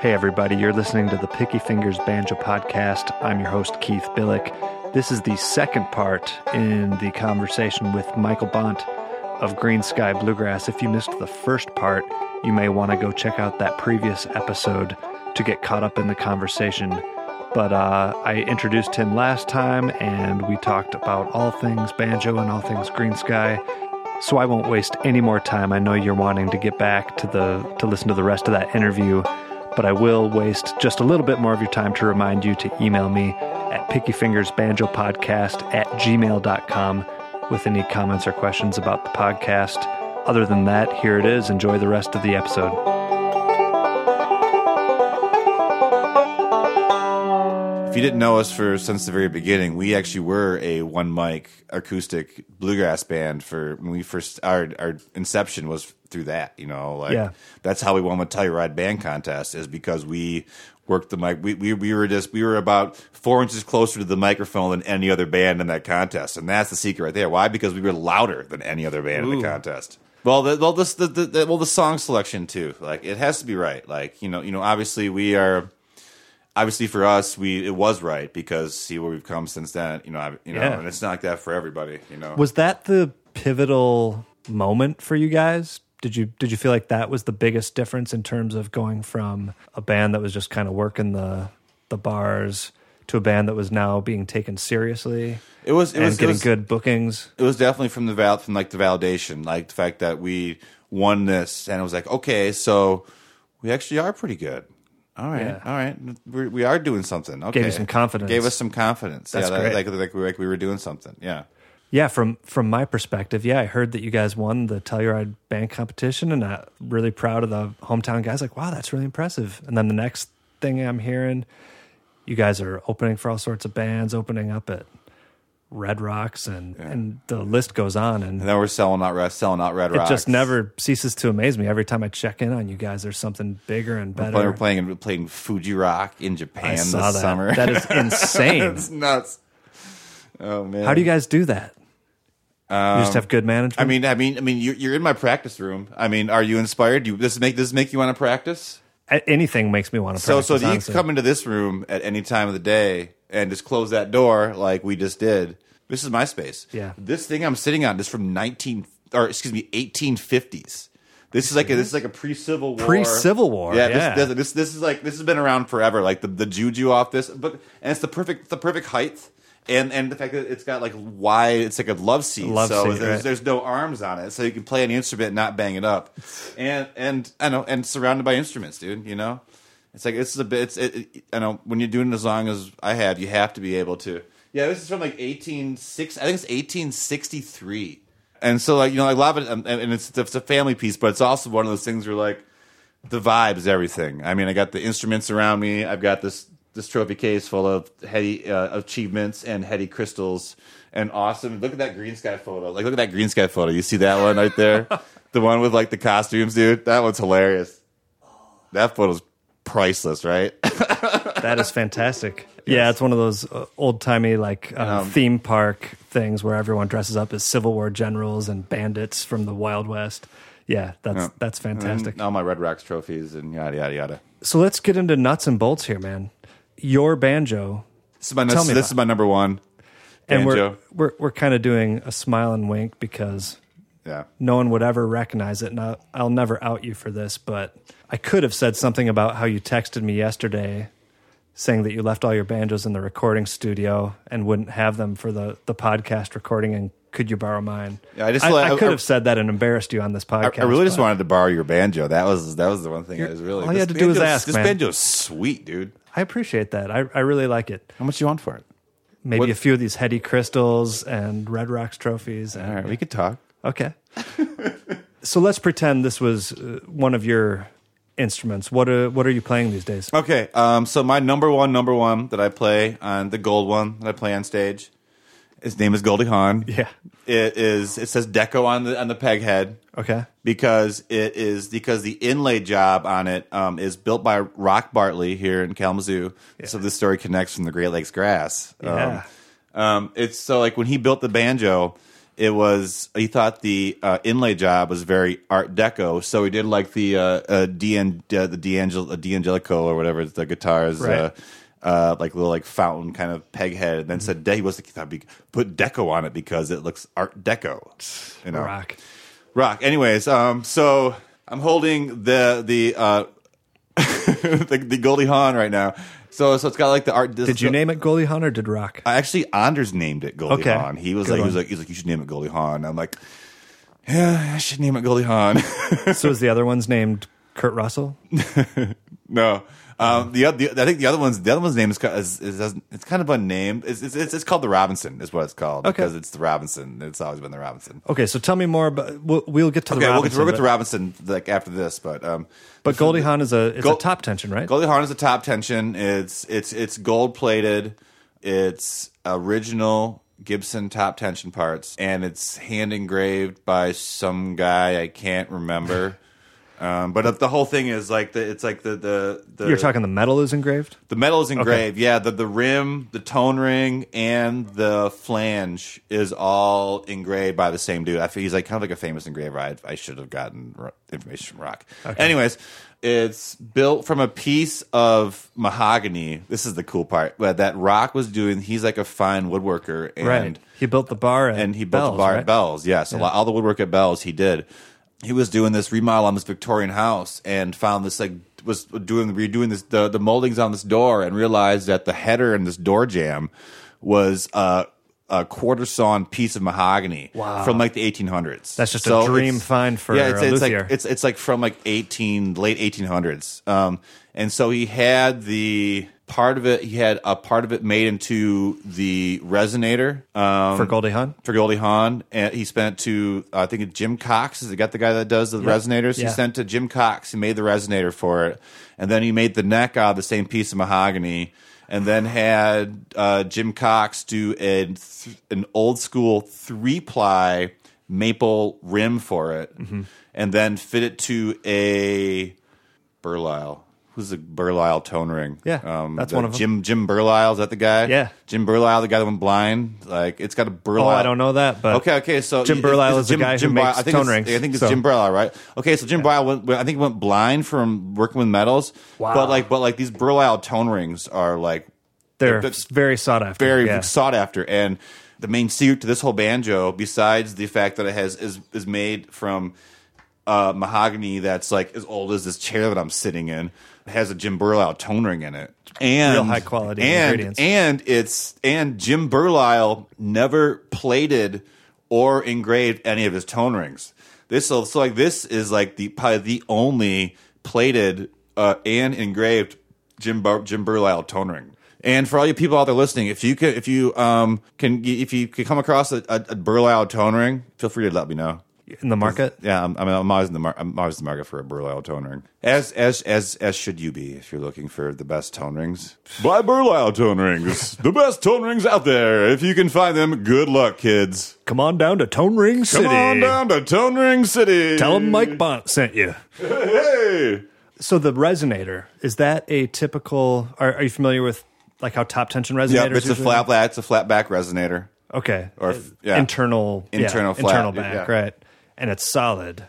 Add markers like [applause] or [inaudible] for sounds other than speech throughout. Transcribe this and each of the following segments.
Hey, everybody, you're listening to the Picky Fingers Banjo Podcast. I'm your host, Keith Billik. This is the second part in the conversation with Michael Bont of Greensky Bluegrass. If you missed the first part, you may want to go check out that previous episode to get caught up in the conversation. But uh, I introduced him last time, and we talked about all things banjo and all things Green Sky. So I won't waste any more time. I know you're wanting to get back to the to listen to the rest of that interview but I will waste just a little bit more of your time to remind you to email me at pickyfingersbanjopodcast at gmail.com with any comments or questions about the podcast. Other than that, here it is. Enjoy the rest of the episode. You didn't know us for since the very beginning, we actually were a one mic acoustic bluegrass band for when we first our our inception was through that, you know, like Yeah. that's how we won the Telluride band contest is because we worked the mic. We, we we were just we were about four inches closer to the microphone than any other band in that contest, and that's the secret right there. Why? Because we were louder than any other band in the contest. Well, the, well, this, the, the, the well the song selection too. Like it has to be right. Like you know, you know, obviously we are obviously for us, we it was right because see where we've come since then. You know, I, you know, Yeah. and it's not like that for everybody. You know, Was that the pivotal moment for you guys? Did you did you feel like that was the biggest difference in terms of going from a band that was just kind of working the the bars to a band that was now being taken seriously it was it and was it getting was, good bookings? it was definitely from the val from like the validation, like the fact that we won this, and it was like okay, so we actually are pretty good. All right, Yeah. all right, We're, we are doing something. Okay, gave you some confidence. Gave us some confidence. That's yeah, that- great. like like we, like we were doing something. Yeah. Yeah, from from my perspective, yeah, I heard that you guys won the Telluride band competition, and I'm really proud of the hometown guys. Like, wow, that's really impressive. And then the next thing I'm hearing, you guys are opening for all sorts of bands, opening up at Red Rocks, and and the list goes on. And And then we're selling out red, selling out red Rocks. it just never ceases to amaze me. Every time I check in on you guys, there's something bigger and better. we're playing we're playing Fuji Rock in Japan this that. summer. That is [laughs] insane. it's nuts. Oh man, How do you guys do that? you just um, have good management. I mean, I mean, I mean, you're, you're in my practice room. I mean, are you inspired? Do you, this make it make you want to practice? Anything makes me want to. So, Practice, so you can come into this room at any time of the day and just close that door like we just did. This is my space. Yeah. This thing I'm sitting on is from 19 or excuse me 1850s. This is like a, this is like a pre-civil war. Pre-Civil War, Yeah. yeah. This, this this this is like this has been around forever. Like the, the juju off this, but and it's the perfect the perfect height. And, and the fact that it's got like wide, it's like a love seat. Love so seat, there's, right. there's no arms on it, so you can play an instrument and not bang it up. And and I know, and surrounded by instruments, dude. You know, it's like it's a bit. It's it, it, I know when you're doing as long as I have, you have to be able to. Yeah, this is from like 186. I think it's 1863. And so like you know, like a lot of it, um, and and it's it's a family piece, but it's also one of those things where like the vibe is everything. I mean, I got the instruments around me. I've got this this trophy case full of heady uh, achievements and heady crystals and awesome. Look at that Greensky photo. Like, look at that Greensky photo. You see that one right there? [laughs] the one with like the costumes, dude. That one's hilarious. That photo's priceless, right? [laughs] That is fantastic. Yeah, it's one of those uh, old timey like uh, Um, theme park things where everyone dresses up as Civil War generals and bandits from the Wild West. Yeah, that's Yeah. that's fantastic. All my Red Rocks trophies and yada yada yada. So let's get into nuts and bolts here, man. Your banjo, This is my Tell this, me this is my number one and banjo. we're we're we're kind of doing a smile and wink because yeah. no one would ever recognize it. And I'll, I'll never out you for this, but I could have said something about how you texted me yesterday saying that you left all your banjos in the recording studio and wouldn't have them for the, the podcast recording and could you borrow mine? Yeah, I just I, let- I could I- have said that and embarrassed you on this podcast. I really just wanted to borrow your banjo. That was that was the one thing I was really. all you had to do was ask, This man. banjo's sweet, dude. I appreciate that. I, I really like it. How much you want for it? Maybe What- a few of these heady crystals and Red Rocks trophies. And, All right, we could talk. Okay. [laughs] so let's pretend this was uh, one of your instruments. What are, what are you playing these days? Okay, um, so my number one, number one that I play on the gold one that I play on stage, his name is Goldie Hawn. Yeah. It is. It says Deco on the on the peg head Okay. because it is because the inlay job on it um, is built by Rock Bartley here in Kalamazoo. So this story connects from the Great Lakes grass. Yeah. Um, um, it's so like when he built the banjo, it was he thought the uh, inlay job was very Art Deco, so he did like the uh, uh, D'An- uh, the D'Angel- uh, D'Angelico or whatever the guitars. Right. Uh, uh, like little like fountain kind of peg head, and then said he was like he thought he put deco on it because it looks Art Deco, you know. Rock. Rock. Anyways, um, so I'm holding the the uh, [laughs] the, the Goldie Hawn right now. So so it's got like the art. This, Did you name it Goldie Hawn or did Rock? I actually Anders named it Goldie Okay. Hawn. He was Good like he was like he's like you should name it Goldie Hawn. I'm like, yeah, I should name it Goldie Hawn. so is the other one's named Kurt Russell? [laughs] no. Um, the, the I think the other one's the other one's name is, is, is it's kind of unnamed. It's, it's it's it's called the Robinson is what it's called Okay. because it's the Robinson. It's always been the Robinson. Okay, so tell me more about. We'll, we'll get to the Okay, we'll get, Robinson, to, we'll get to but, Robinson like after this, but um, but Goldie Hawn is a it's Gold- a top tension, right? Goldie Hawn is a top tension. It's it's it's gold plated. It's original Gibson top tension parts, and it's hand engraved by some guy I can't remember. [laughs] Um, but the whole thing is like the it's like the the, the You're talking the metal is engraved. the metal is engraved. Yeah, the the rim, the tone ring, and the flange is all engraved by the same dude. I feel he's like kind of like a famous engraver. I, I should have gotten information from Rock. Anyways, it's built from a piece of mahogany. This is the cool part. But that Rock was doing. He's like a fine woodworker, and right. He built the bar at and he built Bell's, the bar right? at Bell's. Yes, lot, all the woodwork at Bell's he did. He was doing this remodel on this Victorian house and found this like was doing redoing this the the moldings on this door and realized that the header in this door jam was uh, a quarter sawn piece of mahogany Wow. from like the 1800s. That's just a dream find for yeah. It's, a it's like it's it's like from like 18 late 1800s. Um, and so he had the part of it. He had a part of it made into the resonator. Um, for Goldie Hawn. for Goldie Hawn, and he spent to uh, I think it's Jim Cox. Is it got the guy that does the resonators? Yeah. He sent to Jim Cox. He made the resonator for it, and then he made the neck out of the same piece of mahogany, and then had uh, Jim Cox do an, th- an old school three ply maple rim for it, Mm-hmm. and then fit it to a Burlisle. Who's the Burlisle tone ring? Yeah, um, that's the one of 'em. Jim Jim Burlisle. Is that the guy? Yeah. Jim Burlisle, the guy that went blind. Like it's got a Burlisle. Oh, I don't know that, but Okay, okay. So Jim it- Burlisle it's is the guy who Bur- makes I think tone it's- rings, I think it's so- Jim Burlisle, right? Okay, so Jim Burlisle, went, I think he went blind from working with metals. Wow. But like, but like these Burlisle tone rings are like they're that's very sought after. very yeah. sought after, and the main secret to this whole banjo, besides the fact that it has is is made from uh, mahogany that's like as old as this chair that I'm sitting in. Has a Jim Burlisle tone ring in it, and Real high quality and, ingredients. And it's and Jim Burlisle never plated or engraved any of his tone rings. This so, so like this is like the probably the only plated uh, and engraved Jim Bur- Jim Burlisle tone ring. And for all you people out there listening, if you can, if you um can, if you can come across a, a, a Burlisle tone ring, feel free to let me know. In the market. Yeah, I'm, I mean, I'm always in the mar- I'm always in the market for a Burlisle tone ring. As as as as should you be if you're looking for the best tone rings. Buy Burlisle tone rings, [laughs] the best tone rings out there. If you can find them, good luck, kids. Come on down to Tone Ring City. Come on down to Tone Ring City. Tell them Mike Bont sent you. Hey. So the resonator is that a typical? Are, are you familiar with like how top tension resonators? Yep, it's a usually- flat back. It's a flat back resonator. Okay, Or f- yeah. internal, yeah, Internal flat, internal back, yeah. right? And it's solid.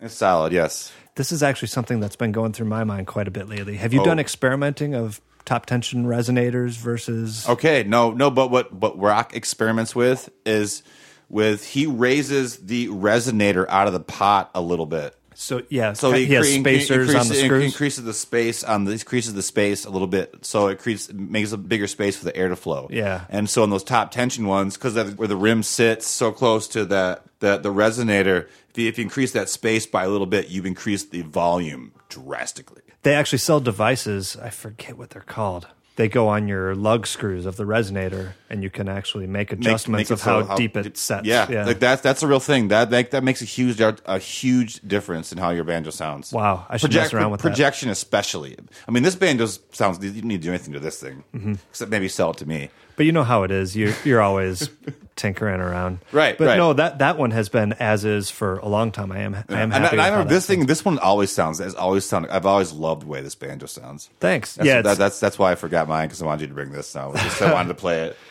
It's solid. Yes. This is actually something that's been going through my mind quite a bit lately. Have you Oh. done experimenting of top tension resonators versus? Okay, no, no, but what what Rock experiments with is with he raises the resonator out of the pot a little bit. So yeah, So he, has incre- spacers on the increases- screws. increases the space on the increases the space a little bit, so it creates makes a bigger space for the air to flow. Yeah. and so in those top tension ones, because where the rim sits so close to the the, the resonator, if you, if you increase that space by a little bit, you've increased the volume drastically. They actually sell devices. I forget what they're called. They go on your lug screws of the resonator, and you can actually make Make- adjustments make it of so how, deep it sets. Yeah, like that's that's a real thing. That that, that makes a huge a huge difference in how your banjo sounds. Wow, I should mess around with that. projection, especially. I mean, this banjo sounds. You don't need to do anything to this thing Mm-hmm. except maybe sell it to me. But you know how it is. You you're always [laughs] tinkering around. Right, But right. no, that that one has been as is for a long time. I am I am And, happy. I, and I remember this thing. This one always sounds. Has always sounded. I've always loved the way this banjo sounds. Thanks. That's, yeah, that, that's that's why I forgot mine because I wanted you to bring this. Now, just I wanted to play it. [laughs]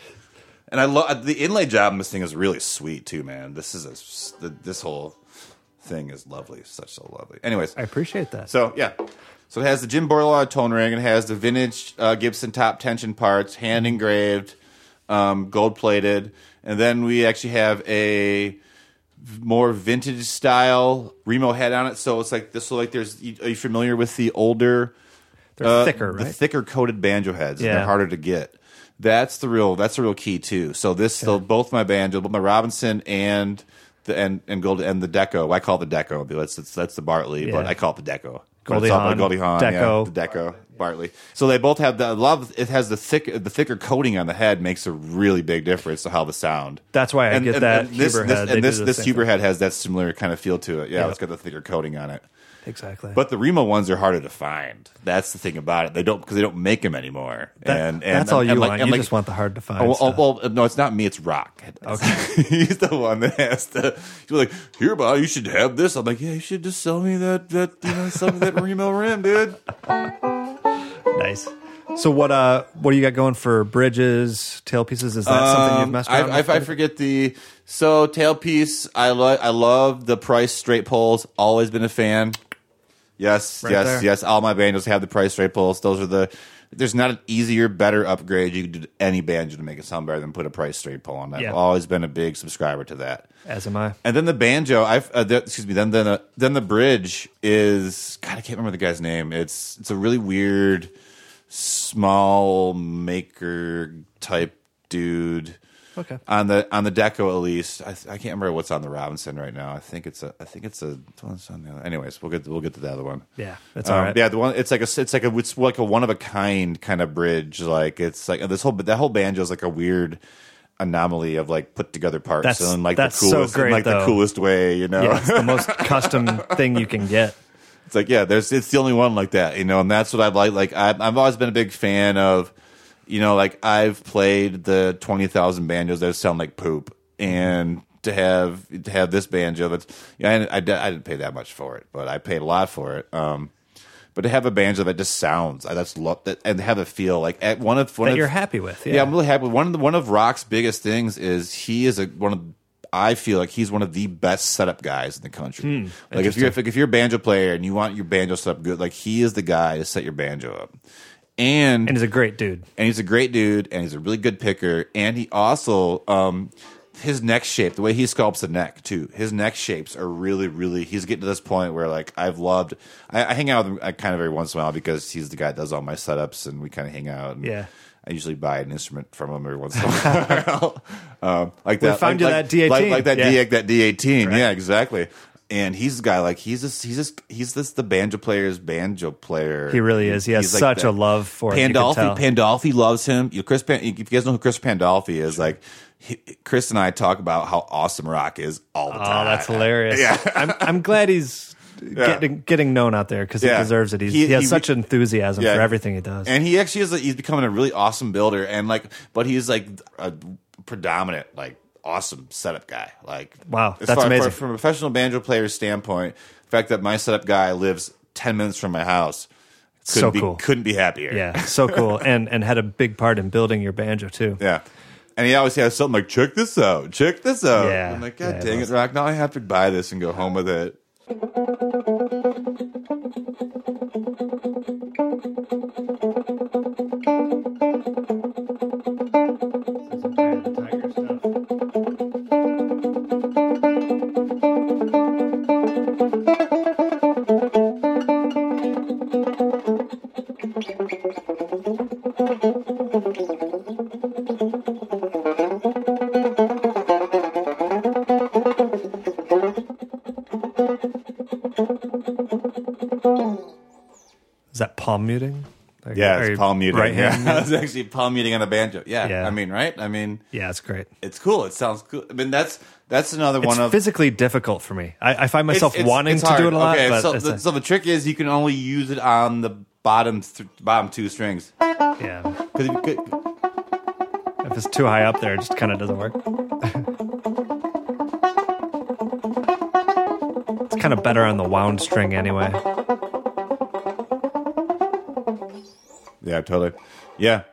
And I love the inlay job on this thing is really sweet too, man. This is a this whole thing is lovely, such so lovely. Anyways, I appreciate that. so yeah, so it has the Jim Borlaug tone ring. It has the vintage uh, Gibson top tension parts, hand engraved, um, gold plated, and then we actually have a more vintage style Remo head on it. So it's like this. So like, there's. Are you familiar with the older? They're uh, thicker, The thicker coated banjo heads. Yeah. They're harder to get. That's the real. That's the real key too. So this, so both my banjo, both my Robinson and the and and gold and the Deco. I call it the Deco. That's that's, that's the Bartley, but I call it the Deco. Goldie Hawn, Goldie Hawn, Deco. yeah, the Deco, Bartley. So they both have the love. It has the thick, the thicker coating on the head makes a really big difference to how the sound. That's why I get that this, Huber this, head. And this, this Huber head has that similar kind of feel to it. Yeah, Yeah. it's got the thicker coating on it. Exactly. But the Remo ones are harder to find. That's the thing about it. They don't because they don't make them anymore. That- and, and that's all you and like- want. and You like- just want the hard to find. Oh, oh, well, no, it's not me. It's Rock. [laughs] Okay, [laughs] he's the one that has to. He's like, "Here, Bob, you should have this." I'm like, "Yeah, you should just sell me that that you know some of that Remo rim, dude." Nice. So what? Uh, what do you got going for bridges, tailpieces? Is that something you've messed Um, around I, with? I forget the so tailpiece. I love I love the price straight pulls. Always been a fan. Yes, Right yes, there. yes. All my banjos have the price straight pulls. Those are the. There's not an easier, better upgrade you could do to any banjo to make it sound better than put a price straight pull on. I've Yeah. always been a big subscriber to that. As am I. And then the banjo, I've uh, the, excuse me. Then then the, then the bridge is God. I can't remember the guy's name. It's it's a really weird, small maker type dude. Okay. On the on the deco at least, I, I can't remember what's on the Robinson right now. I think it's a I think it's a what's on the other. Anyways, we'll get we'll get to the other one. Yeah, that's Um, all right. Yeah, the one it's like a it's like a it's like a one of a kind kind of bridge. Like it's like this whole that whole banjo is like a weird anomaly of like put together parts That's- in like that's the so coolest in, great, like the coolest way. You know, Yeah, it's the most custom thing you can get. [laughs] it's like yeah, there's it's the only one like that. You know, and that's what I like. Like I, I've always been a big fan of. You know, like I've played the twenty thousand banjos that sound like poop, and to have to have this banjo that's yeah, I, I, I didn't pay that much for it, but I paid a lot for it. Um, but to have a banjo that just sounds that's lo- that and have a feel like at one of one That of you're happy with. Yeah. yeah, I'm really happy. One of the, one of Rock's biggest things is he is a one of I feel like he's one of the best setup guys in the country. like if you're if, if you're a banjo player and you want your banjo set up good, like he is the guy to set your banjo up. And and he's a great dude. and he's a great dude, and he's a really good picker, and he also um, his neck shape, the way he sculpts the neck too. His neck shapes are really, really. He's getting to this point where like I've loved. I, I hang out with him kind of every once in a while because he's the guy that does all my setups, and we kind of hang out. And Yeah. I usually buy an instrument from him every once in a while, [laughs] [laughs] um, like that. found like, you like, that D18. like, like that Yeah. D that D eighteen. Yeah, exactly. And he's the guy like he's just he's just he's just the banjo player's banjo player. He really is. He has He's such a love for it. you can Pandolfi. Pandolfi loves him. You, Chris, Pan, if you guys know who Chris Pandolfi is, like he, Chris and I talk about how awesome rock is all the Oh, time. Oh, that's hilarious. Yeah. [laughs] I'm, I'm glad he's getting getting known out there because he deserves it. He's, He- he, has he- such enthusiasm Yeah. for everything he does. And he actually is. A, he's becoming a really awesome builder, and like, but he's like a predominant, like, awesome setup guy. Like, Wow, that's far- amazing. From a professional banjo player's standpoint, the fact that my setup guy lives ten minutes from my house, couldn't So be, cool. Couldn't be happier. yeah, so [laughs] cool, and and had a big part in building your banjo too. Yeah. And he always has something like, check this out, check this out. Yeah. I'm like, God Yeah, dang it it, Rock. Now I have to buy this and go home with it. Palm muting? Like, Yeah, it's palm muting. Right yeah. [laughs] I was actually palm muting on a banjo. Yeah. Yeah. I mean, right? I mean, yeah, it's great. it's cool. It sounds cool. I mean, that's that's another It's one of physically difficult for me. I, I find myself It's- it's- wanting to do it a lot, Okay, but so, it's the, a- so the trick is you can only use it on the bottom th- bottom two strings. yeah. 'Cause if If it's too high up there, it just kind of doesn't work. [laughs] it's kind of better on the wound string anyway. Yeah, totally. Yeah.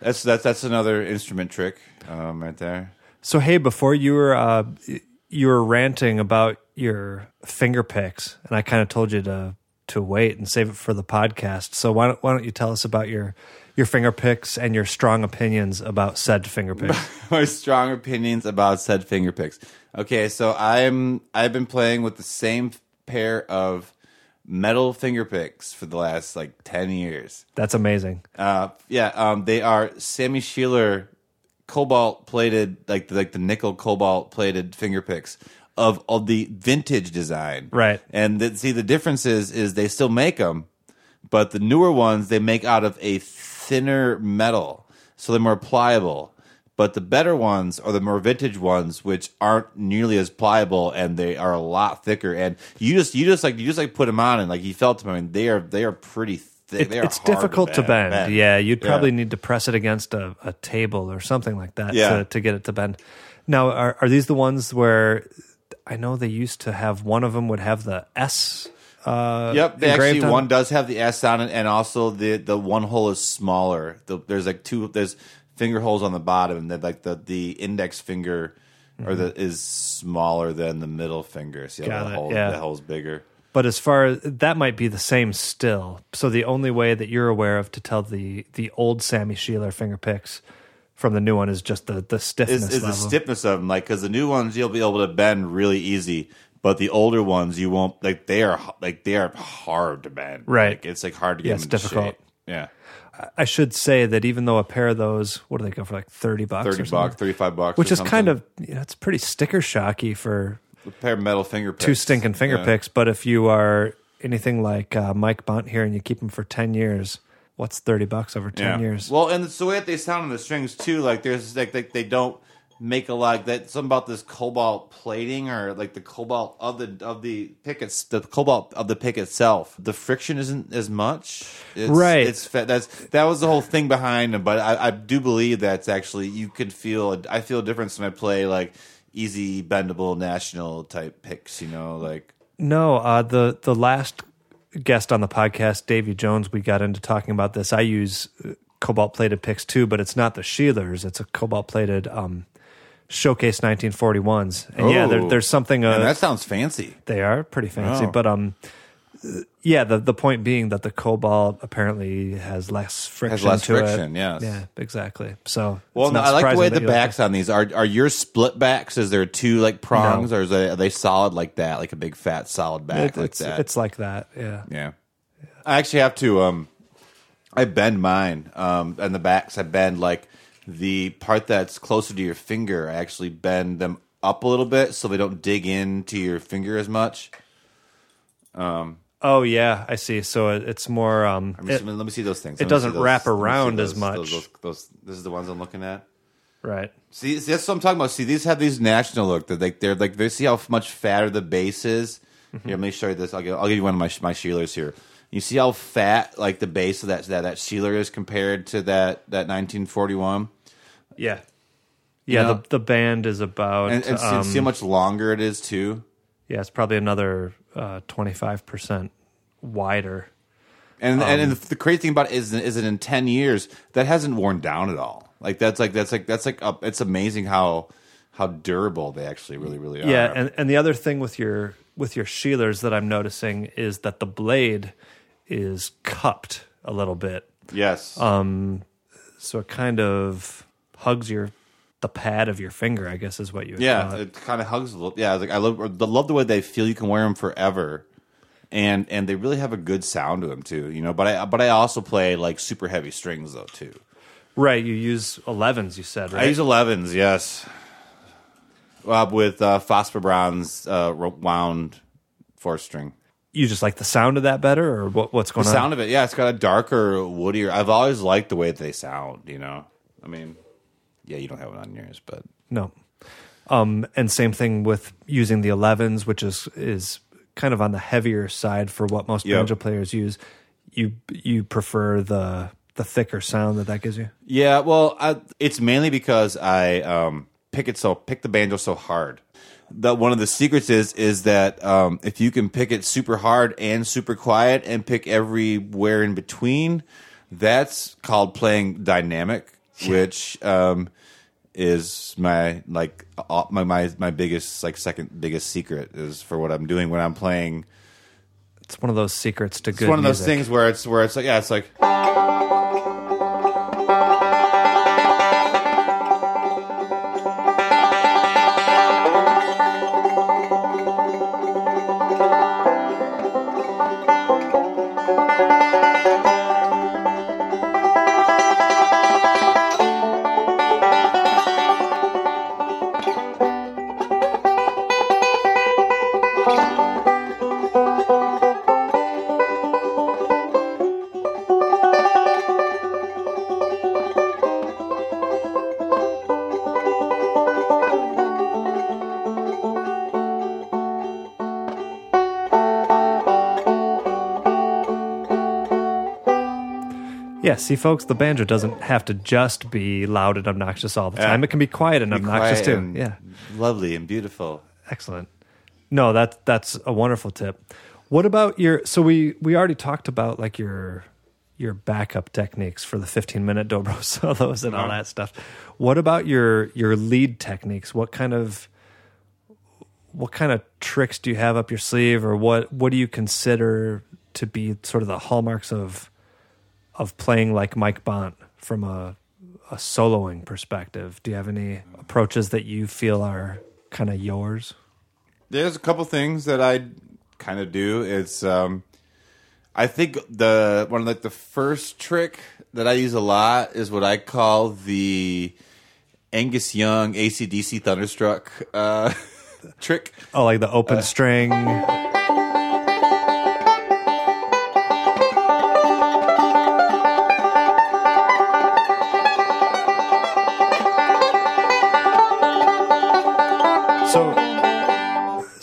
That's that's that's another instrument trick um, right there. So hey, before you were uh, you were ranting about your finger picks, and I kind of told you to to wait and save it for the podcast. So why don't why don't you tell us about your your finger picks and your strong opinions about said finger [laughs] picks? My strong opinions about said finger picks. Okay, so I'm I've been playing with the same pair of metal finger picks for the last like ten years. That's amazing. Uh, yeah, um, they are Sammy Shelor cobalt plated, like the, like the nickel cobalt plated finger picks of of the vintage design. Right. And the, see, the difference is is they still make them, but the newer ones they make out of a thinner metal, so they're more pliable. But the better ones are the more vintage ones, which aren't nearly as pliable and they are a lot thicker. And you just you just like you just like put them on and like you felt them. I mean, they are they are pretty thick. It, they are it's difficult to bend. Yeah, you'd Yeah. probably need to press it against a, a table or something like that Yeah. to, to get it to bend. Now, are are these the ones where I know they used to have one of them would have the S? Uh, Yep, they actually on one does have the S on it, and also the the one hole is smaller. The, there's like two there's finger holes on the bottom, and then like the the index finger or the is smaller than the middle finger. See how Mm-hmm. Got the it, hole yeah. the hole's bigger. But as far as that might be the same still. So the only way that you're aware of to tell the the old Sammy Shelor finger picks from the new one is just the the stiffness Is, is the stiffness of them like because the new ones you'll be able to bend really easy, but the older ones you won't like they are like they are hard to bend. Right. Like, it's like hard to get Yeah, it's into difficult. shape. Yeah, I should say that even though a pair of those, what do they go for, like thirty bucks? thirty or something? bucks, thirty five bucks, which is kind of you know, it's pretty sticker shocky for a pair of metal finger picks. two stinking finger Yeah. picks. But if you are anything like uh, Mike Bont here and you keep them for ten years, what's thirty bucks over ten years? Well, and it's the way that they sound on the strings too. Like there's like they, they don't make a lot that something about this cobalt plating or like the cobalt of the of the pick it's the cobalt of the pick itself. The friction isn't as much. It's, Right. It's that's that was the whole thing behind them. But I, I do believe that's actually you could feel. I feel a difference when I play like easy bendable national type picks. You know, like No, uh, the the last guest on the podcast, Davy Jones, we got into talking about this. I use cobalt plated picks too, but it's not the Shelors. It's a cobalt plated um, Showcase 1941s. And yeah, there, Oh. there's something. Uh, man, that sounds fancy. They are pretty fancy, but um, yeah. The the point being that the cobalt apparently has less friction. less to friction, It. yes. Yeah, exactly. So Well, it's no, not I like the surprising way that the you like backs on these are. Are your split backs? Is there two like prongs, or is they, are they solid like that, like a big fat solid back it. like it's that? it's like that. Yeah. yeah. I actually have to. Um, I bend mine, um, and the backs I bend like the part that's closer to your finger. I actually bend them up a little bit so they don't dig into your finger as much. Oh yeah, I see. So it, it's more. Um, Let me, it- see, let me see those things. it Let doesn't those- wrap let me see around those- as much. Those, those, those, this is the ones I'm looking at. right. See, see, that's what I'm talking about. See, these have these national look. They're like they're like they see how much fatter the base is. Mm-hmm. Here, let me show you this. I'll give, I'll give you one of my my Shelors here. You see how fat like the base of that that that Shelor is compared to that that 1941, Yeah. Yeah. know? the the band is about. and, and see- um, see how much longer it is too. yeah, it's probably another twenty five percent wider. And Um, and, the crazy thing about it is is that in 10 years that hasn't worn down at all. Like that's like that's like that's like uh, it's amazing how how durable they actually really really are. Yeah, and, and the other thing with your with your Shelors that I'm noticing is that the blade is cupped a little bit, yes. Um, so it kind of hugs your the pad of your finger. I guess is what you Yeah, call it. it kind of hugs a little. Yeah, like I love, I love the way they feel. You can wear them forever, and and they really have a good sound to them too. You know, but I but I also play like super heavy strings though too. right. You use 11s. You said right. I use 11s, yes, uh, with uh, phosphor bronze uh, wound four string. you just like the sound of that better, or what, what's The going on? The sound of it, yeah, it's got a darker, woodier. I've always liked the way they sound. You know, I mean, yeah, you don't have it on yours, but No. Um, and same thing with using the 11s, which is is kind of on the heavier side for what most Yep. banjo players use. You you prefer the the thicker sound that that gives you. Yeah, well, I, it's mainly because I um, pick it so pick the banjo so hard. That one of the secrets is is that um, if you can pick it super hard and super quiet and pick everywhere in between, that's called playing dynamic. Which um, is my like uh, my, my my biggest like second biggest secret is for what I'm doing when I'm playing. It's one of those secrets to good. It's one of those music. things where it's where it's like yeah, it's like. Yeah, see, folks, the banjo doesn't have to just be loud and obnoxious all the time. It can be quiet and obnoxious quiet too. and Yeah, lovely and beautiful. excellent. No, that that's a wonderful tip. What about your? So we we already talked about like your your backup techniques for the 15 minute dobro [laughs] solos and all Uh-huh. that stuff. What about your your lead techniques? What kind of what kind of tricks do you have up your sleeve, or what what do you consider to be sort of the hallmarks of of playing like Mike Bont from a a soloing perspective? Do you have any approaches that you feel are kind of yours? There's a couple things that I kind of do. It's um, I think the one of like the first trick that I use a lot is what I call the Angus Young ACDC Thunderstruck uh, [laughs] trick. Oh, like the open string.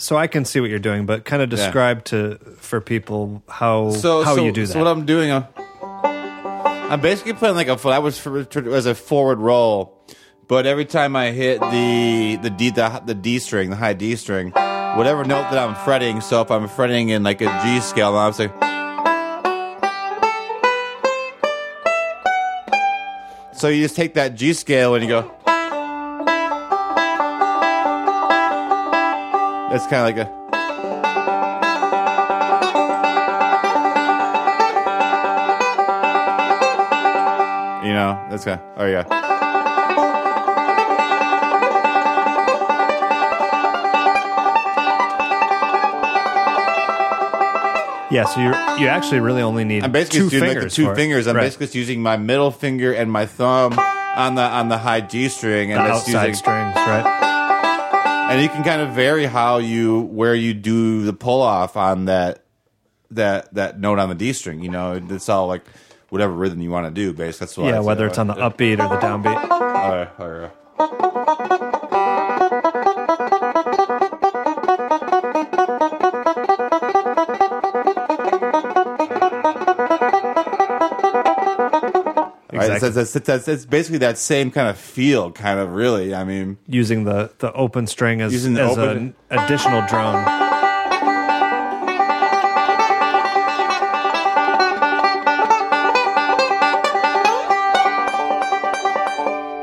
So, I can see what you're doing, but kind of describe to for people how So how so, you do that. So what I'm doing, uh, I'm basically playing like a I was for, as a forward roll, but every time I hit the the D the, the D string, the high D string, whatever note that I'm fretting. So if I'm fretting in like a G scale, I'm saying. So you just take that G scale and you go. It's kind of like a. You know, that's kind of. Oh yeah. yeah, so you you actually really only need I'm basically two just doing fingers. like the two for it. fingers. I'm Right. basically just using my middle finger and my thumb on the on the high G string, the and that's outside using, strings, right? And you can kind of vary how you where you do the pull off on that that that note on the D string. You know, it's all like whatever rhythm you want to do. Basically, that's what Yeah, I whether it's on the upbeat or the downbeat. All right, all right. Exactly. it's, it's, it's, it's basically that same kind of feel, kind of really. I mean, Using the the open string as Using the as open- an additional drone.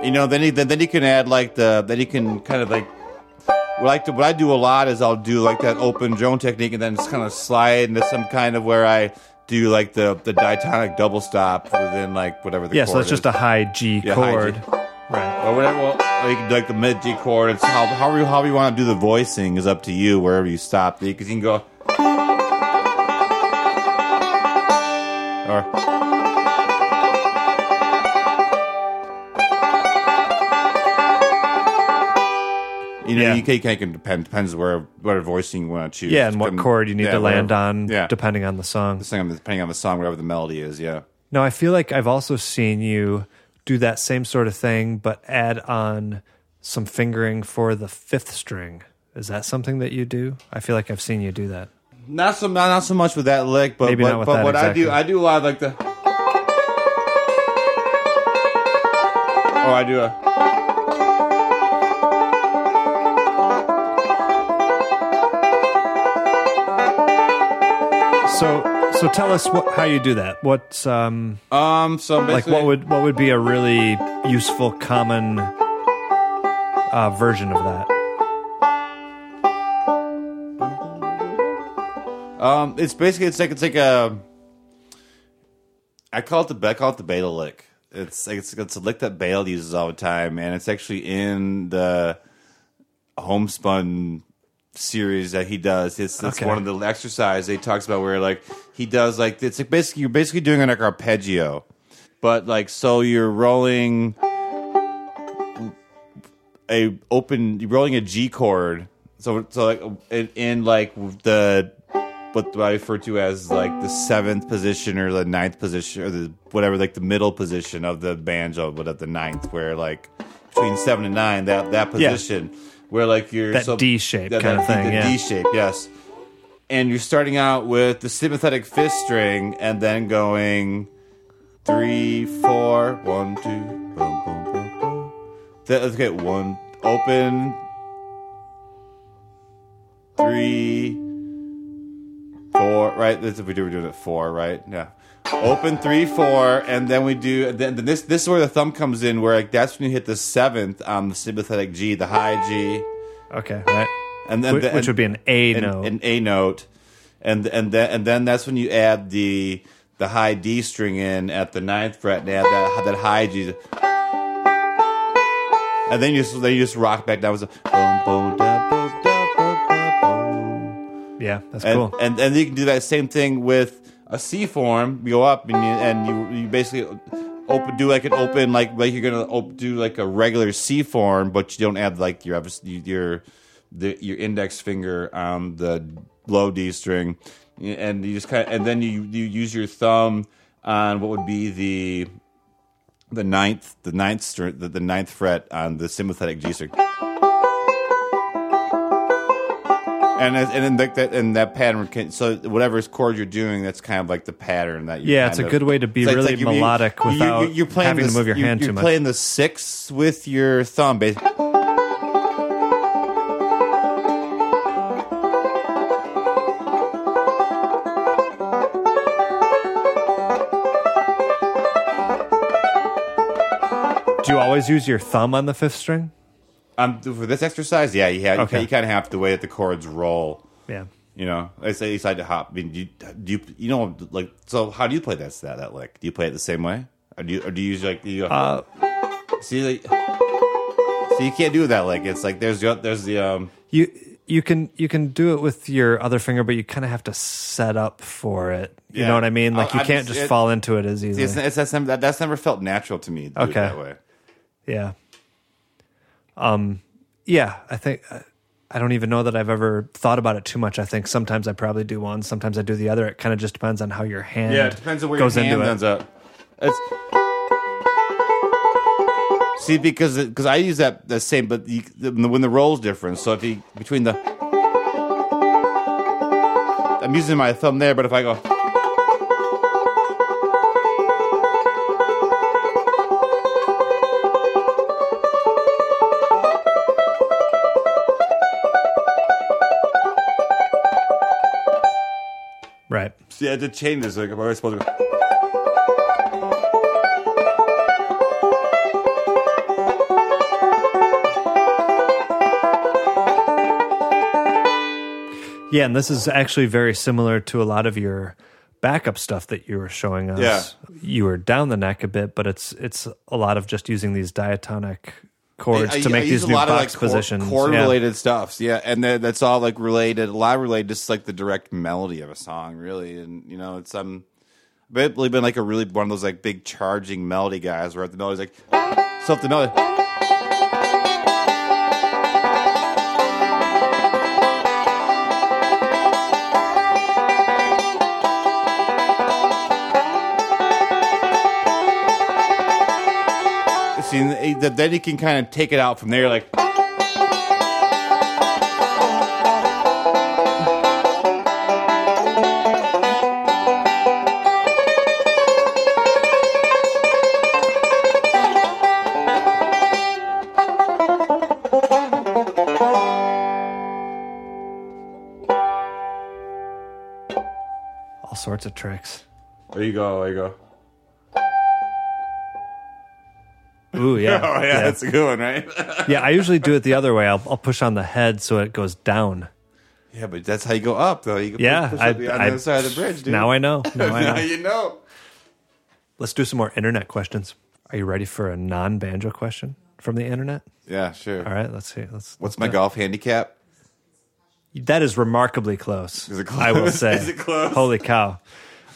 you know, then you, then, then you can add like the then you can kind of like what I like to, what I do a lot is I'll do like that open drone technique and then just kind of slide into some kind of where I do like the the diatonic double stop within like whatever the Yeah, so it's just a high G Yeah, high chord. G. Right. or whatever. Well, or you can do like the mid G chord. It's how how you how you want to do the voicing is up to you wherever you stop because you can go. Or you know Yeah. you can, you can depend depends where whatever voicing you want to choose. Yeah, and what chord you need yeah, to land whatever. on Yeah, depending on the song. depending on the song, whatever the melody is. Yeah. No, I feel like I've also seen you do that same sort of thing, but add on some fingering for the fifth string. Is that something that you do? I feel like I've seen you do that. Not so not, not so much with that lick, but Maybe but, but what I do. I do a lot of like the Oh, I do a So So tell us what, how you do that. What's um, Um, so like what would what would be a really useful common uh, version of that? Um, it's basically it's like it's like a. I call it the I call it the Bela lick. It's like it's it's a lick that Bela uses all the time, and it's actually in the homespun series that he does. It's it's Okay. one of the exercise he talks about where like he does like it's like basically you're basically doing like arpeggio, but like so you're rolling a open you're rolling a G chord. So so like in, in like the what I refer to as like the seventh position or the ninth position or the whatever like the middle position of the banjo, but at the ninth where like between seven and nine that that Yeah. Where like you're That so, D shape kind of thing, the yeah. D shape, yes. And you're starting out with the sympathetic fifth string and then going three, four, one, two, boom, boom, boom, boom. That, let's get one open, three, four. Right, that's if we do. We're doing it four, right? Yeah. Open three, four, and then we do. Then, then this this is where the thumb comes in, where like that's when you hit the seventh on the sympathetic G, the high G, Okay, right. and then Which, the, which would be an A an, note. an A note, and and then and then that's when you add the the high D string in at the ninth fret and add that that high G, and then you just then you just rock back down with a yeah, that's And, cool. and and you can do that same thing with a C form. You go up and you and you, you basically open do like an open like like you're gonna op- do like a regular C form, but you don't add like your your the your index finger on the low D string, and you just kind of and then you you use your thumb on what would be the the ninth the ninth the, the ninth fret on the sympathetic G string. And and in that, and that pattern can so whatever chord you're doing, that's kind of like the pattern that you. Yeah, it's a good way to be really melodic without having to move your hand you're too much. playing the sixth with your thumb, basically. Do you always use your thumb on the fifth string? Um, for this exercise, yeah, you have Okay. you kind of have to way that the chords roll. Yeah. You know, I say you decide to hop. I mean, do you, do you you know like so? How do you play that that that lick? Do you play it the same way, or do you or do you use like do you go, Uh, see like, so you can't do that lick? It's like there's the there's the um you you can you can do it with your other finger, but you kind of have to set up for it. You Yeah. know what I mean? Like you I can't just- just it- fall into it as it's, easily. it's, that's, never, that's never felt natural to me. To Okay. that way. Yeah. Um. Yeah, I think I don't even know that I've ever thought about it too much. I think sometimes I probably do one, sometimes I do the other. It kind of just depends on how your hand Yeah, it depends on where goes your hand into it. ends up. It's see because because I use that the same, but you, the, when the roll's different. So if you between the, I'm using my thumb there, but if I go. Yeah, the chain is like, I supposed to go? Yeah, and this is actually very similar to a lot of your backup stuff that you were showing us. Yeah. You were down the neck a bit, but it's it's a lot of just using these diatonic chords I- to I make use these a new lot box of, like, positions. chord Yeah. related stuffs. Yeah, and then that's all like related. A lot related, just like the direct melody of a song, really. And you know, it's um, I've been like a really one of those like big charging melody guys where the melody's like so if the melody. that then you can kind of take it out from there, like. All sorts of tricks. There you go. There you go. Ooh, [laughs] yeah. Oh yeah, that's a good one, right? [laughs] Yeah, I usually do it the other way. I'll, I'll push on the head so it goes down. yeah, but that's how you go up, though. You can Yeah, push I, up the, on I- the other side of the bridge, dude. Now I know. [laughs] Now I know. you know. Let's do some more internet questions. Are you ready for a non banjo question from the internet? Yeah, sure. All right, let's see. Let's. What's let's my golf handicap? That is remarkably close. Is it close? I will say. Is it close? Holy cow!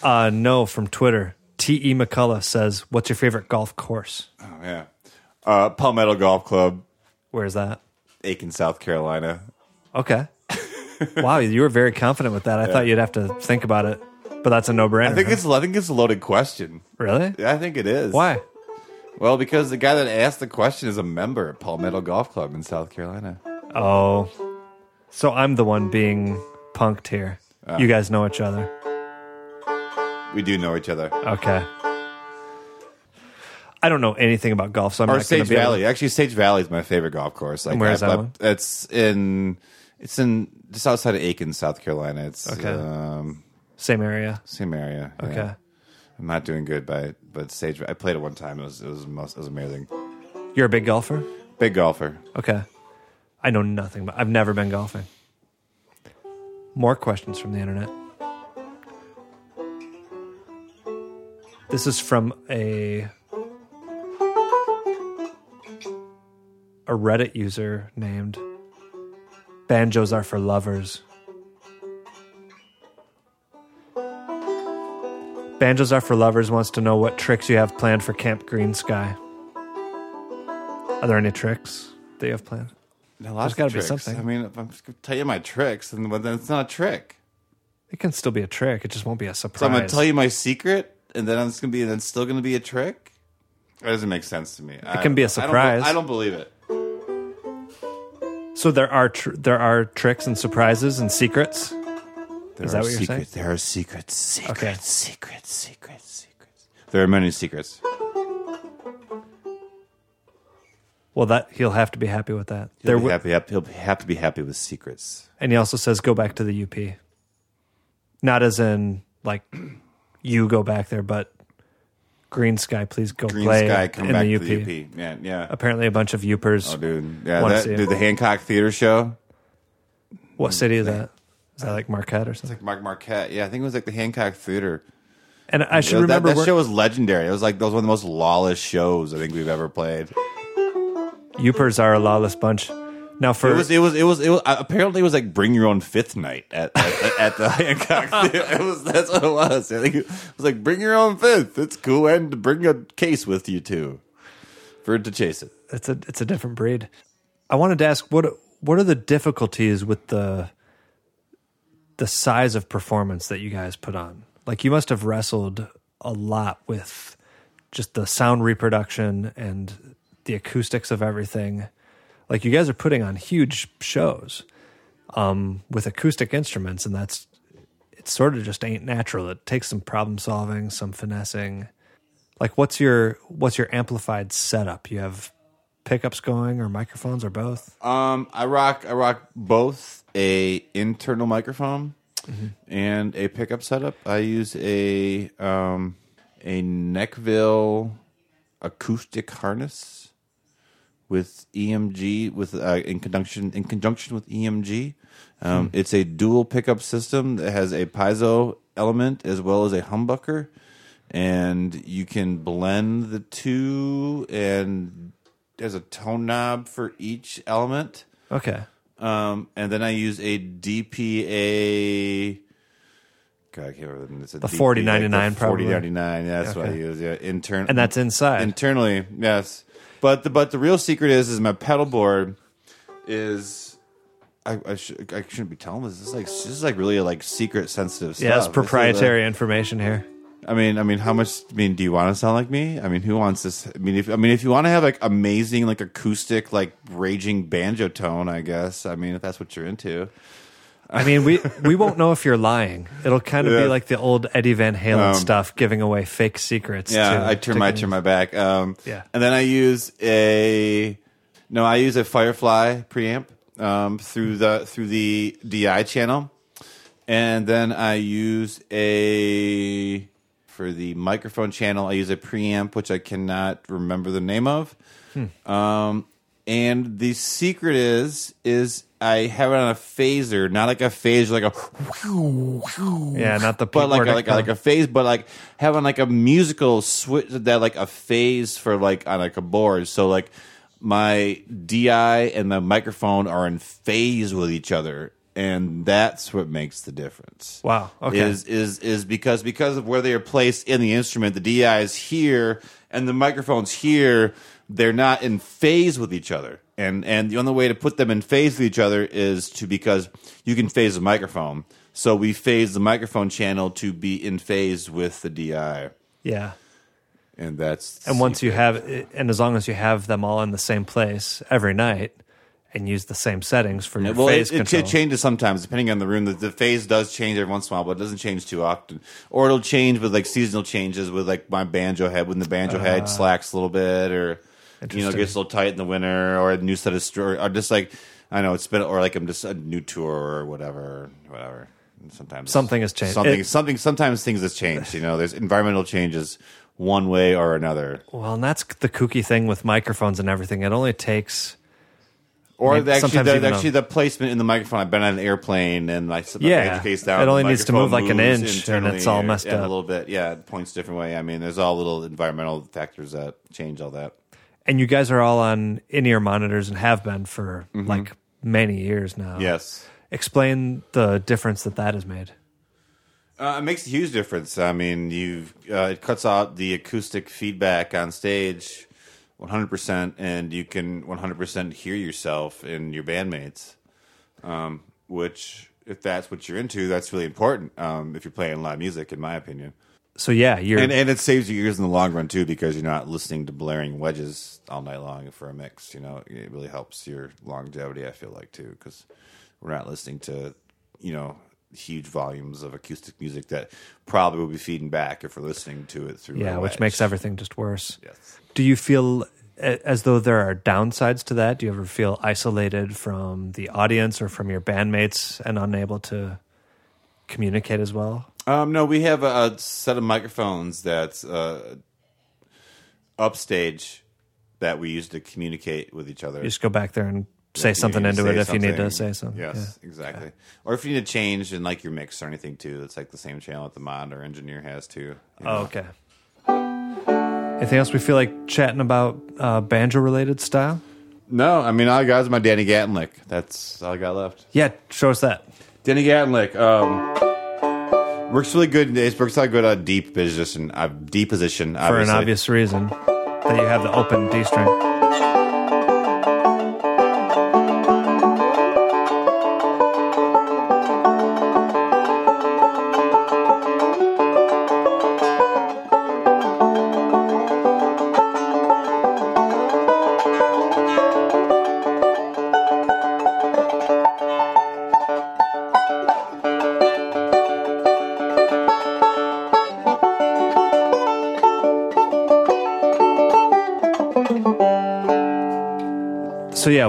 Uh, no, from Twitter. T. E. McCullough says, "What's your favorite golf course? Oh yeah. Uh, Palmetto Golf Club, Where's that?" Aiken, South Carolina. Okay. [laughs] wow, you were very confident with that. I thought you'd have to think about it, but that's a no-brainer. I think huh? it's I think it's a loaded question. really. Yeah, I think it is. Why? Well, because the guy that asked the question is a member at Palmetto Golf Club in South Carolina. Oh, so I'm the one being punked here. Ah. You guys know each other. We do know each other. Okay. I don't know anything about golf, so I'm Or not going Sage to be able Valley. Actually, Sage Valley is my favorite golf course. Like, where is that I- one? It's in it's in just outside of Aiken, South Carolina. It's Okay. um, Same area. same area. yeah. Okay. I'm not doing good by it, but Sage. I played it one time. It was it was most, it was amazing. You're a big golfer? Big golfer. Okay. I know nothing, but I've never been golfing. More questions from the internet. This is from a a Reddit user named Banjos Are for Lovers. Banjos Are for Lovers wants to know what tricks you have planned for Camp Greensky. Are there any tricks that you have planned? Now, lots gotta be tricks. something. I mean, if I'm just gonna tell you my tricks, and but then it's not a trick. It can still be a trick. It just won't be a surprise. So I'm gonna tell you my secret, and then it's gonna be, then it's still gonna be a trick. That doesn't make sense to me. It can be a surprise. I don't, believe it. So there are tr- there are tricks and surprises and secrets. There Is that what you're secrets. saying? There are secrets, secrets, Okay. secrets, secrets, secrets. There are many secrets. Well, that he'll have to be happy with that. He'll There be w- happy. hap- He'll have to be happy with secrets. and he also says go back to the UP. Not as in like you go back there, but Greensky, please go Green play Sky, come in back the to UP. the UP. Yeah, yeah. Apparently, a bunch of Yoopers. Oh, dude. Yeah, that, dude. The Hancock Theater Show. What city is that? Is that like Marquette or something? Like Mark Marquette. Yeah, I think it was like the Hancock Theater. And I should that- remember that, where- show was legendary. It was like that was one of the most lawless shows I think we've ever played. Yoopers are a lawless bunch. Now for It was it was it was it was uh, apparently it was like bring your own fifth night at at, at the [laughs] Hancock [laughs] It was that's what it was. I think it was like bring your own fifth. It's cool and bring a case with you too for it to chase it. it's a it's a different breed. I wanted to ask what what are the difficulties with the the size of performance that you guys put on? Like you must have wrestled a lot with just the sound reproduction and the acoustics of everything. Like you guys are putting on huge shows um, with acoustic instruments, and that's it. Sort of just ain't natural. It takes some problem solving, some finessing. Like what's your what's your amplified setup? You have pickups going or microphones or both? Um, I rock I rock both a internal microphone and a pickup setup. I use a um a Nechville acoustic harness with EMG with uh, in conjunction in conjunction with EMG. Um, It's a dual pickup system that has a piezo element as well as a humbucker, and you can blend the two. And there's a tone knob for each element. Okay. Um, and then I use a DPA. God, I can't remember. It's a The 4099 the probably. 4099. Yeah, that's what I Okay. use. Yeah, intern. And that's inside. internally. Yes, but the but the real secret is is my pedal board is. I I, should, I shouldn't be telling this. This is like this is like really like secret sensitive stuff. yeah, it's This is, proprietary information here. I mean, I mean, how much? I mean, do you want to sound like me? I mean, who wants this? I mean, if I mean, if you want to have like amazing, like acoustic, like raging banjo tone, I guess. I mean, if that's what you're into. I mean, we we won't know if you're lying. It'll kind of Yeah. be like the old Eddie Van Halen Um, stuff, giving away fake secrets. Yeah, to- I turn my turn my back. Um, Yeah. and then I use a no, I use a Firefly preamp um, through the through the DI channel, and then I use a for the microphone channel. I use a preamp, which I cannot remember the name of. Um, and the secret is is I have it on a phaser, not like a phaser, like a Yeah, not the but like a, like a, like a phase, but like having like a musical switch that like a phase for like on like a board. So like my DI and the microphone are in phase with each other, and that's what makes the difference. Wow, okay. Is is is because because of where they are placed in the instrument, the DI is here and the microphone's here. They're not in phase with each other, and and the only way to put them in phase with each other is to because you can phase the microphone. So we phase the microphone channel to be in phase with the DI, yeah. and that's And once you have, and as long as you have them all in the same place every night, and use the same settings for your well, phase it, control. it changes sometimes depending on the room. The, the phase does change every once in a while, but it doesn't change too often. Or it'll change with like seasonal changes with like my banjo head when the banjo head uh-huh. slacks a little bit, or you know gets a little tight in the winter, or a new set of stro- or just like I know it's been or like I'm just a new tour or whatever, whatever. And sometimes Something has changed. Something, It- something. Sometimes things has changed. You know, there's environmental changes one way or another. well, and that's the kooky thing with microphones and everything. It only takes Or the, actually, the, actually the placement in the microphone. I've been on an airplane and I Yeah. face down. It only needs to move like an inch and it's all messed up. A little bit, yeah. It points different way. I mean, there's all little environmental factors that change all that. And you guys are all on in-ear monitors and have been for like many years now. Mm-hmm. Yes, Explain the difference that that has made. uh, it makes a huge difference. I mean, you uh, it cuts out the acoustic feedback on stage 100, percent and you can 100 percent hear yourself and your bandmates. Um, which, if that's what you're into, that's really important. Um, if you're playing live music, in my opinion. So yeah, you're And and it saves your ears in the long run too because you're not listening to blaring wedges all night long for a mix. You know, it really helps your longevity. I feel like too because we're not listening to you know huge volumes of acoustic music that probably will be feeding back if we're listening to it through. yeah, which wedge. makes everything just worse. Yes. Do you feel as though there are downsides to that? Do you ever feel isolated from the audience or from your bandmates and unable to communicate as well? Um, no, we have a, a set of microphones that's uh, upstage that we use to communicate with each other. You just go back there and say If something into to it if you need to say something. Yes, exactly. Or if you need to change in like your mix or anything too, that's like the same channel that the mod or engineer has too. you Oh, okay. Anything else we feel like chatting about uh, banjo related style? No, I mean all I got is my Danny Gatton lick. That's all I got left. Yeah, show us that. Danny Gatton lick um, works really good. It works out good on deep position. Uh, deep position For an obvious reason that you have the open D string.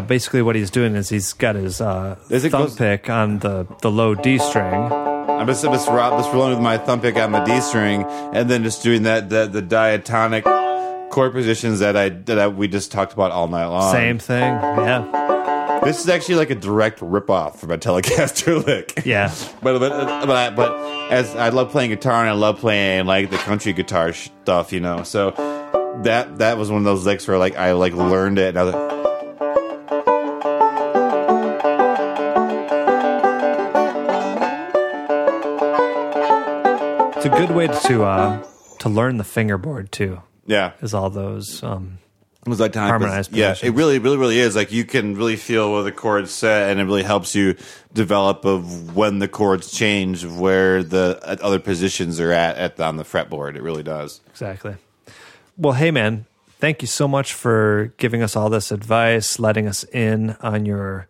Basically what he's doing is he's got his uh, thumb goes- pick on the, the low D string. I'm just, I'm just, ro- just rolling with my thumb pick on my D string, and then just doing that the, the diatonic chord positions that I that I, we just talked about all night long. Same thing. Yeah. This is actually like a direct ripoff from a [laughs] Telecaster lick. Yeah. [laughs] but but but, but as I love playing guitar and I love playing like the country guitar stuff, you know. So that that was one of those licks where like I like learned it. And I was like, good way to uh, to learn the fingerboard too. yeah, Is all those um, It was like time, Harmonized Yeah, it really, really, really is. Like you can really feel where the chords set, and it really helps you develop of when the chords change, where the uh, other positions are at, at on the fretboard. It really does. exactly. Well, hey man, thank you so much for giving us all this advice, letting us in on your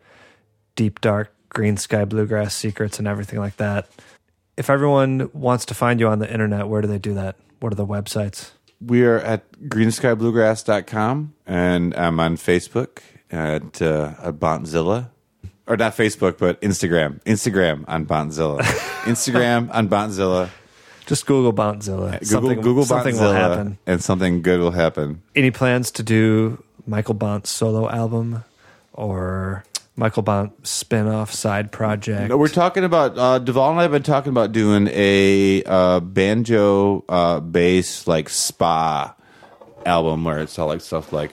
deep dark Greensky Bluegrass secrets and everything like that. If everyone wants to find you on the internet, where do they do that? What are the websites? We are at greenskybluegrass.com, and I'm on Facebook at, uh, at Bontzilla. or not Facebook, but Instagram. Instagram on Bontzilla. [laughs] Instagram on Bontzilla. Just Google Bontzilla. Google something, Google something Bontzilla, will happen. and something good will happen. Any plans to do Michael Bont's solo album or Michael Bont spin-off side project? No, we're talking about uh, Devol and I have been talking about doing a uh, banjo uh, bass like spa album where it's all like stuff like.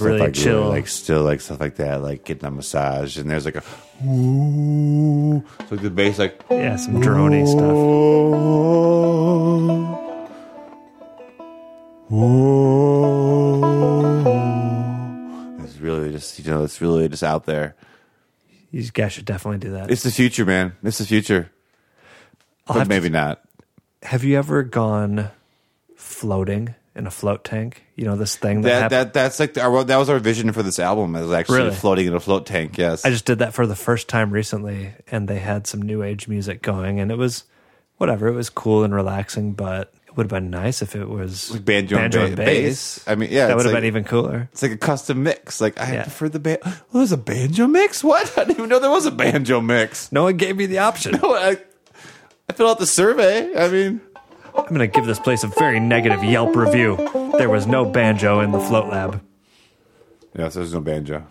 Stuff So, like, really chill. like still like stuff like that, like getting a massage, and there's like a ooh, so like the bass like yeah, some droney stuff. It's really just you know, it's really just out there. You guys should definitely do that. It's the future, man. It's the future, I'll but have to- maybe not. have you ever gone floating in a float tank? You know this thing that, That that that's like our, that was our vision for this album. Is actually Really? floating in a float tank. Yes, I just did that for the first time recently, and they had some new age music going, and it was whatever. It was cool and relaxing, but it would have been nice if it was Like banjo, and, ba- bass. I mean, yeah, that it's would have like- been even cooler. It's like a custom mix. Like I Yeah. prefer the band. Oh, there's a banjo mix. What? [laughs] I didn't even know there was a banjo mix. No one gave me the option. [laughs] No, I, I filled out the survey. I mean, I'm going to give this place a very negative Yelp review. There was no banjo in the float lab. yes, there's no banjo.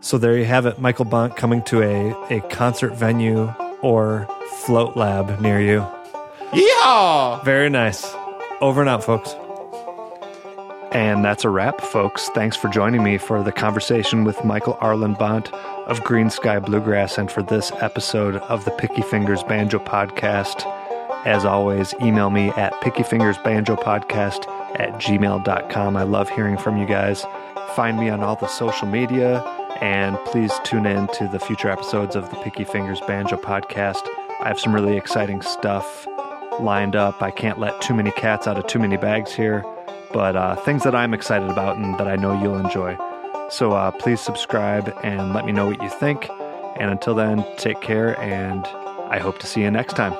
So there you have it, Michael Bont coming to a, a concert venue or float lab near you. Yeah. Very nice. Over and out, folks. And that's a wrap, folks. Thanks for joining me for the conversation with Michael Arlen Bont of Greensky Bluegrass and for this episode of the Picky Fingers Banjo Podcast. As always, email me at pickyfingersbanjopodcast at gmail.com. I love hearing from you guys. Find me on all the social media and please tune in to the future episodes of the Picky Fingers Banjo Podcast. I have some really exciting stuff lined up. I can't let too many cats out of too many bags here, but uh, things that I'm excited about and that I know you'll enjoy. So uh, please subscribe and let me know what you think. And until then, take care, and I hope to see you next time.